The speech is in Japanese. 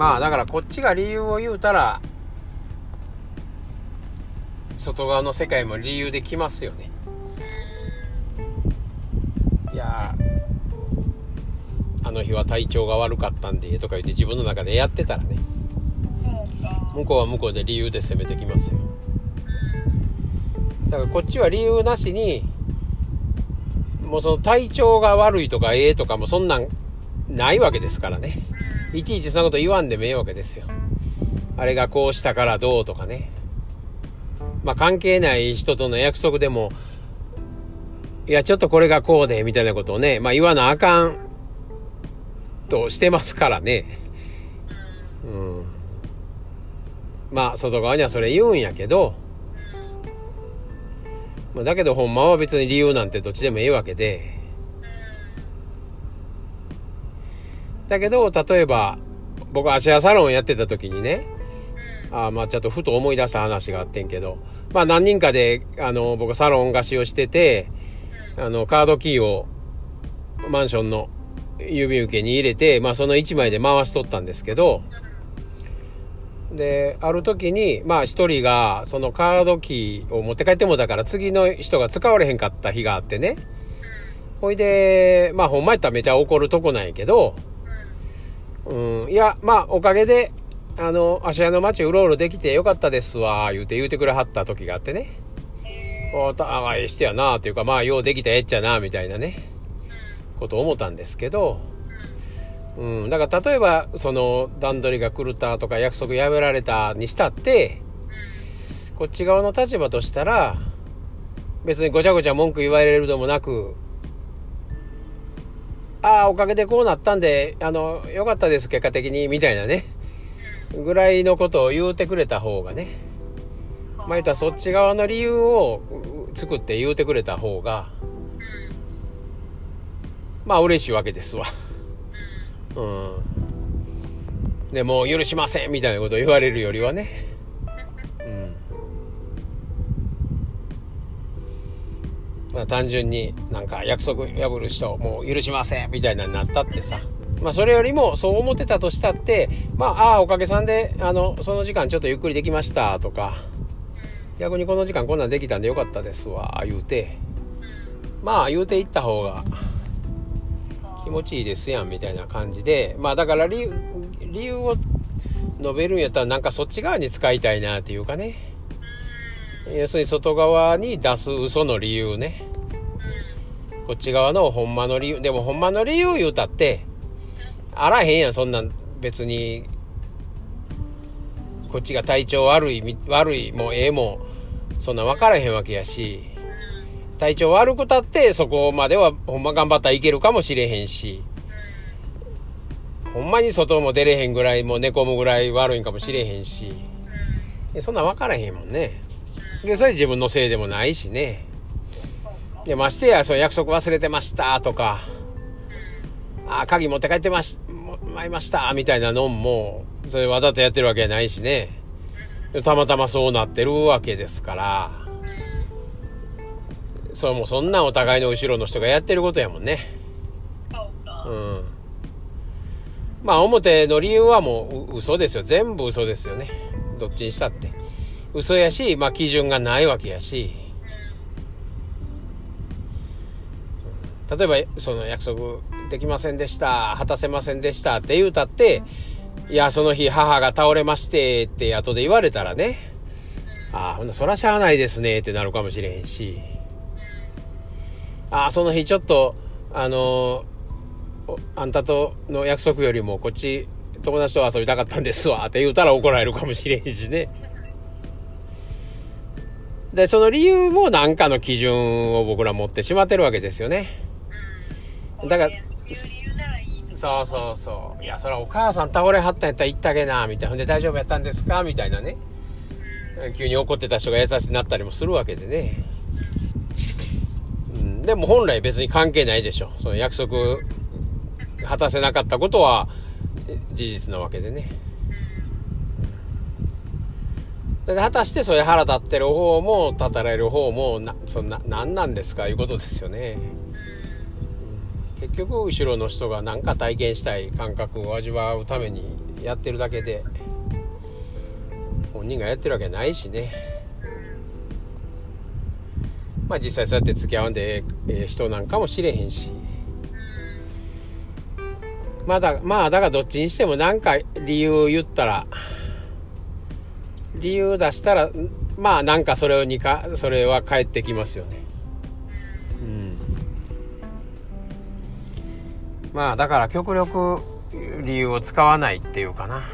まあだからこっちが理由を言うたら外側の世界も理由できますよね。いやあの日は体調が悪かったんでとか言って自分の中でやってたらね。向こうは向こうで理由で攻めてきますよ。だからこっちは理由なしにもうその体調が悪いとかええとかもそんなんないわけですからね。いちいちそんなこと言わんでもええわけですよ。あれがこうしたからどうとかね。まあ関係ない人との約束でもいやちょっとこれがこうでみたいなことをねまあ言わなあかんとしてますからね。うん。まあ外側にはそれ言うんやけど。まあ、だけどほんまは別に理由なんてどっちでもいいわけで。だけど、例えば、僕足屋サロンやってた時にね、あまあちょっとふと思い出した話があってんけど、まあ何人かで、あの、僕サロン貸しをしてて、あの、カードキーをマンションの郵便受けに入れて、まあその1枚で回しとったんですけど、で、ある時に、まあ一人がそのカードキーを持って帰ってもだから次の人が使われへんかった日があってね。ほいで、まあほんまやったらめちゃ怒るとこなんやけど、うん、いや、まあおかげで、あの、芦屋の街うろうろできてよかったですわ、言うて言うてくれはった時があってね。おたあ、えしてやな、っていうかまあようできたえっちゃな、みたいなね、こと思ったんですけど、うん、だから例えばその段取りが狂ったとか約束破られたにしたってこっち側の立場としたら別にごちゃごちゃ文句言われるでもなくああおかげでこうなったんであのよかったです結果的にみたいなねぐらいのことを言うてくれた方がねまあ言ったらそっち側の理由を作って言うてくれた方がまあ嬉しいわけですわ。うん。で、も許しませんみたいなことを言われるよりはね。まあ単純になんか約束破る人もう許しませんみたいなになったってさ。まあそれよりもそう思ってたとしたって、まあ、ああ、おかげさんで、あの、その時間ちょっとゆっくりできましたとか、逆にこの時間こんなんできたんでよかったですわ、言うて、まあ言うていった方が、気持ちいいですやんみたいな感じでまあだから理由を述べるんやったらなんかそっち側に使いたいなっていうかね要するに外側に出す嘘の理由ねこっち側のほんまの理由でもほんまの理由言うたってあらへんやんそんなん別にこっちが体調悪い悪いもうええもそんな分からへんわけやし体調悪くたってそこまではほんま頑張ったらいけるかもしれへんし、ほんまに外も出れへんぐらい、もう寝込むぐらい悪いんかもしれへんし、そんなん分からへんもんね。で、それ自分のせいでもないしね。で、ましてや、その約束忘れてましたとか、あ、鍵持って帰ってまし、まいりましたみたいなのも、それわざとやってるわけじゃないしね。たまたまそうなってるわけですから、それもそんなお互いの後ろの人がやってることやもんね。うん。まあ表の理由はもう嘘ですよ。全部嘘ですよね。どっちにしたって。嘘やし、まあ基準がないわけやし。例えば、その約束できませんでした、果たせませんでしたって言うたって、いや、その日母が倒れましてって後で言われたらね、ああ、ほんなそらしゃあないですねってなるかもしれへんし。ああ、その日ちょっと、あのあんたとの約束よりもこっち友達と遊びたかったんですわって言うたら怒られるかもしれへんしね。で、その理由も何かの基準を僕ら持ってしまってるわけですよね。だから、そうそうそう。いや、それはお母さん倒れはったんやったら行ったげな、みたいな。んで大丈夫やったんですか？みたいなね。急に怒ってた人が優しくなったりもするわけでね。でも本来別に関係ないでしょ。その約束果たせなかったことは事実なわけでね。で果たしてそれ腹立ってる方も立たれる方もなそんな何なんですかいうことですよね。結局後ろの人が何か体験したい感覚を味わうためにやってるだけで本人がやってるわけないしねまあ実際そうやって付き合うんでええ人なんかもしれへんしまだまあだからどっちにしても何か理由言ったら理由出したらまあなんかそれをにかそれは返ってきますよね。うん。まあだから極力理由を使わないっていうかな。